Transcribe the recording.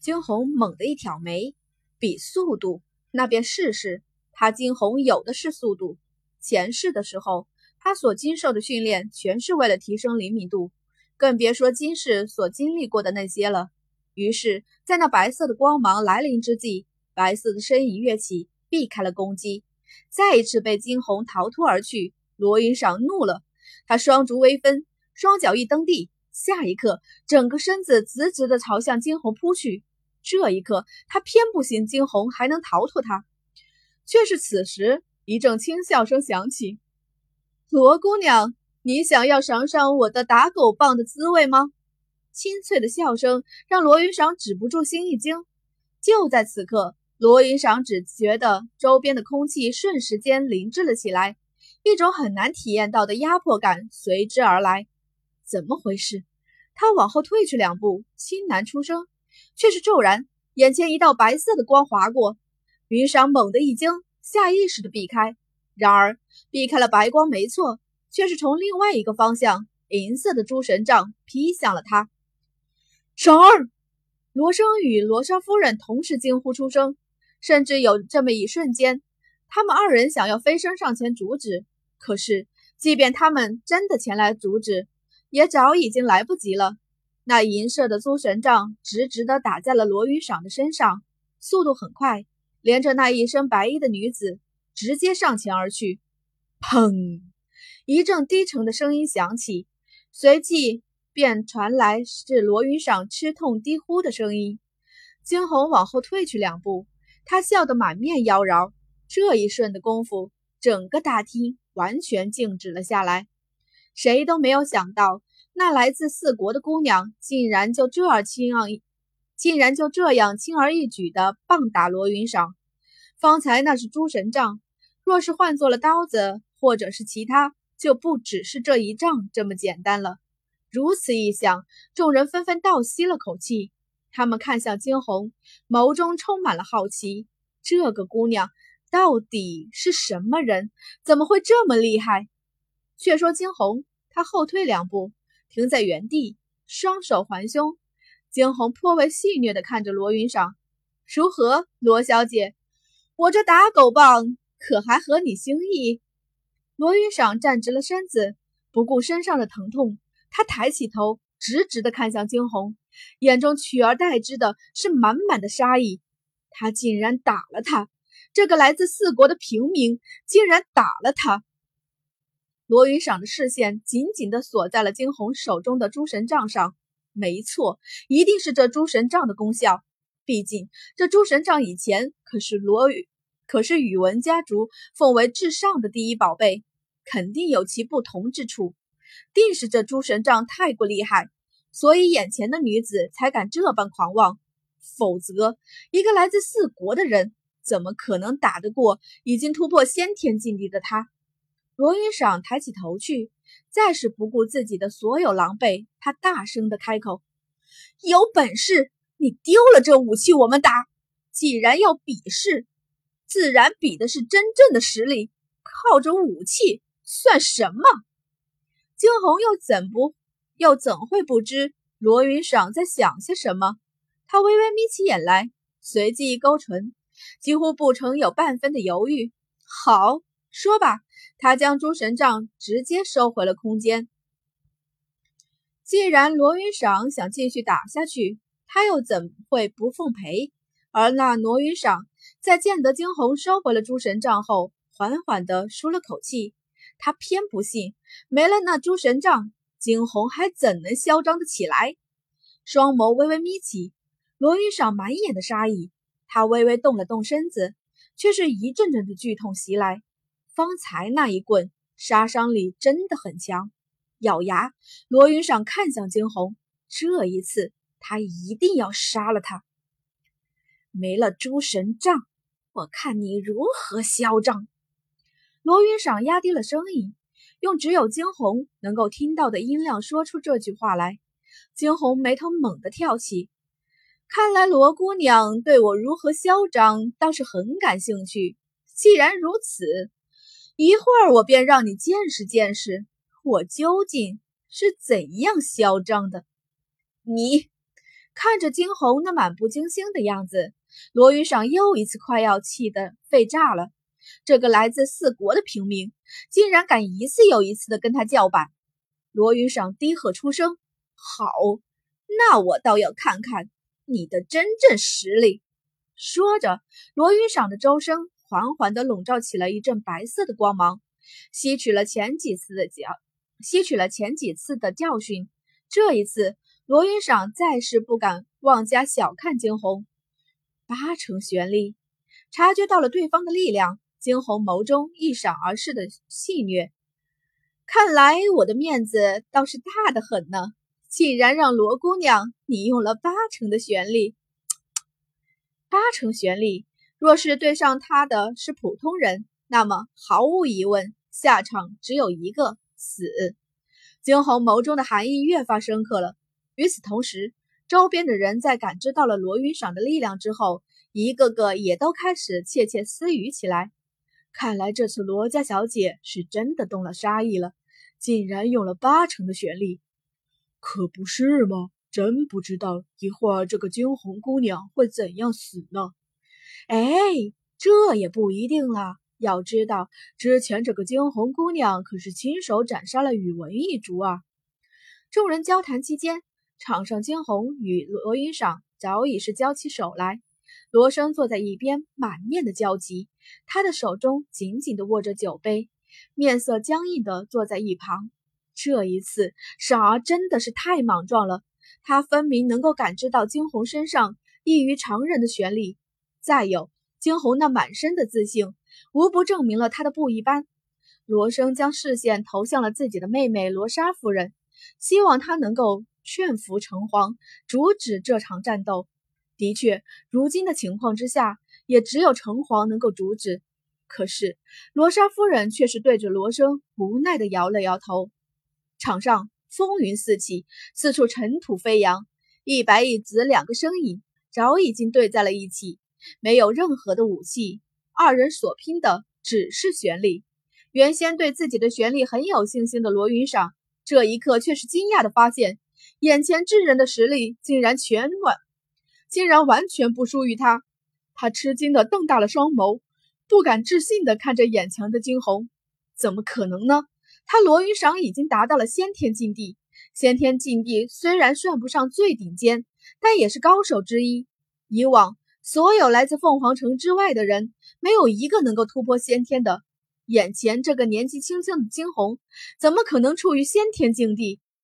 惊鸿猛地一挑眉，比速度，那便试试。他惊鸿有的是速度。前世的时候，他所经受的训练全是为了提升灵敏度，更别说今世所经历过的那些了。于是，在那白色的光芒来临之际，白色的身影跃起，避开了攻击，再一次被惊鸿逃脱而去。罗云裳怒了，他双足微分，双脚一蹬地，下一刻，整个身子直直地朝向惊鸿扑去。这一刻，他偏不信惊鸿还能逃脱他。却是此时，一阵轻笑声响起：“罗姑娘，你想要尝尝我的打狗棒的滋味吗？”清脆的笑声让罗云赏止不住心一惊。就在此刻，罗云裳只觉得周边的空气瞬时间凝滞了起来。一种很难体验到的压迫感随之而来，怎么回事？他往后退去两步，轻喃出声，却是骤然，眼前一道白色的光划过，云裳猛地一惊，下意识的避开。然而，避开了白光没错，却是从另外一个方向，银色的诸神杖劈向了他。赏儿，罗生与罗莎夫人同时惊呼出声，甚至有这么一瞬间，他们二人想要飞身上前阻止。可是，即便他们真的前来阻止，也早已经来不及了。那银色的诸神杖直直地打在了罗云赏的身上，速度很快，连着那一身白衣的女子直接上前而去。砰！一阵低沉的声音响起，随即便传来是罗云赏吃痛低呼的声音。惊鸿往后退去两步，他笑得满面妖娆。这一瞬的功夫，整个大厅。完全静止了下来，谁都没有想到，那来自四国的姑娘竟然就这样轻而竟然就这样轻而易举地棒打罗云裳。方才那是诸神杖，若是换做了刀子或者是其他，就不只是这一仗这么简单了。如此一想，众人纷纷倒吸了口气，他们看向惊鸿，眸中充满了好奇。这个姑娘。到底是什么人？怎么会这么厉害？却说惊鸿，他后退两步，停在原地，双手环胸。惊鸿颇为戏谑地看着罗云裳：“如何，罗小姐？我这打狗棒可还合你心意？”罗云裳站直了身子，不顾身上的疼痛，他抬起头，直直地看向惊鸿，眼中取而代之的是满满的杀意。他竟然打了他！这个来自四国的平民竟然打了他！罗云赏的视线紧紧地锁在了惊鸿手中的诸神杖上。没错，一定是这诸神杖的功效。毕竟这诸神杖以前可是罗宇，可是宇文家族奉为至上的第一宝贝，肯定有其不同之处。定是这诸神杖太过厉害，所以眼前的女子才敢这般狂妄。否则，一个来自四国的人。怎么可能打得过已经突破先天境地的他？罗云赏抬起头去，再是不顾自己的所有狼狈，他大声的开口：“有本事你丢了这武器，我们打。既然要比试，自然比的是真正的实力，靠着武器算什么？”惊鸿又怎不又怎会不知罗云赏在想些什么？他微微眯起眼来，随即勾唇。几乎不曾有半分的犹豫。好，说吧。他将诸神杖直接收回了空间。既然罗云赏想继续打下去，他又怎会不奉陪？而那罗云赏在见得惊鸿收回了诸神杖后，缓缓地舒了口气。他偏不信，没了那诸神杖，惊鸿还怎能嚣张得起来？双眸微微眯起，罗云赏满眼的杀意。他微微动了动身子，却是一阵阵的剧痛袭来。方才那一棍杀伤力真的很强。咬牙，罗云赏看向惊鸿，这一次他一定要杀了他。没了诸神杖，我看你如何嚣张！罗云赏压低了声音，用只有惊鸿能够听到的音量说出这句话来。惊鸿眉头猛地跳起。看来罗姑娘对我如何嚣张倒是很感兴趣。既然如此，一会儿我便让你见识见识我究竟是怎样嚣张的。你，看着惊鸿那满不经心的样子，罗云赏又一次快要气得肺炸了。这个来自四国的平民，竟然敢一次又一次的跟他叫板！罗云赏低喝出声：“好，那我倒要看看你的真正实力。”说着，罗云赏的周身缓缓地笼罩起了一阵白色的光芒，吸取了前几次的教，吸取了前几次的教训。这一次，罗云赏再是不敢妄加小看惊鸿。八成玄力，察觉到了对方的力量，惊鸿眸中一闪而逝的戏谑。看来我的面子倒是大的很呢，竟然让罗姑娘你用了八成的玄力。八成玄力，若是对上他的是普通人，那么毫无疑问，下场只有一个死。惊鸿眸中的含义越发深刻了。与此同时，周边的人在感知到了罗云赏的力量之后，一个个也都开始窃窃私语起来。看来这次罗家小姐是真的动了杀意了，竟然用了八成的玄力，可不是吗？真不知道一会儿这个惊鸿姑娘会怎样死呢？哎，这也不一定啦。要知道，之前这个惊鸿姑娘可是亲手斩杀了宇文一族啊！众人交谈期间，场上惊鸿与罗云赏早已是交起手来。罗生坐在一边，满面的焦急，他的手中紧紧的握着酒杯，面色僵硬的坐在一旁。这一次，赏儿真的是太莽撞了，他分明能够感知到惊鸿身上异于常人的玄力，再有惊鸿那满身的自信。无不证明了他的不一般。罗生将视线投向了自己的妹妹罗莎夫人，希望她能够劝服城隍，阻止这场战斗。的确，如今的情况之下，也只有城隍能够阻止。可是罗莎夫人却是对着罗生无奈地摇了摇头。场上风云四起，四处尘土飞扬，一白一紫两个身影早已经对在了一起，没有任何的武器。二人所拼的只是玄力。原先对自己的玄力很有信心的罗云赏，这一刻却是惊讶的发现，眼前之人的实力竟然全完，竟然完全不输于他。他吃惊的瞪大了双眸，不敢置信的看着眼前的惊鸿。怎么可能呢？他罗云赏已经达到了先天境地。先天境地虽然算不上最顶尖，但也是高手之一。以往。所有来自凤凰城之外的人，没有一个能够突破先天的。眼前这个年纪轻轻的惊鸿，怎么可能处于先天境地？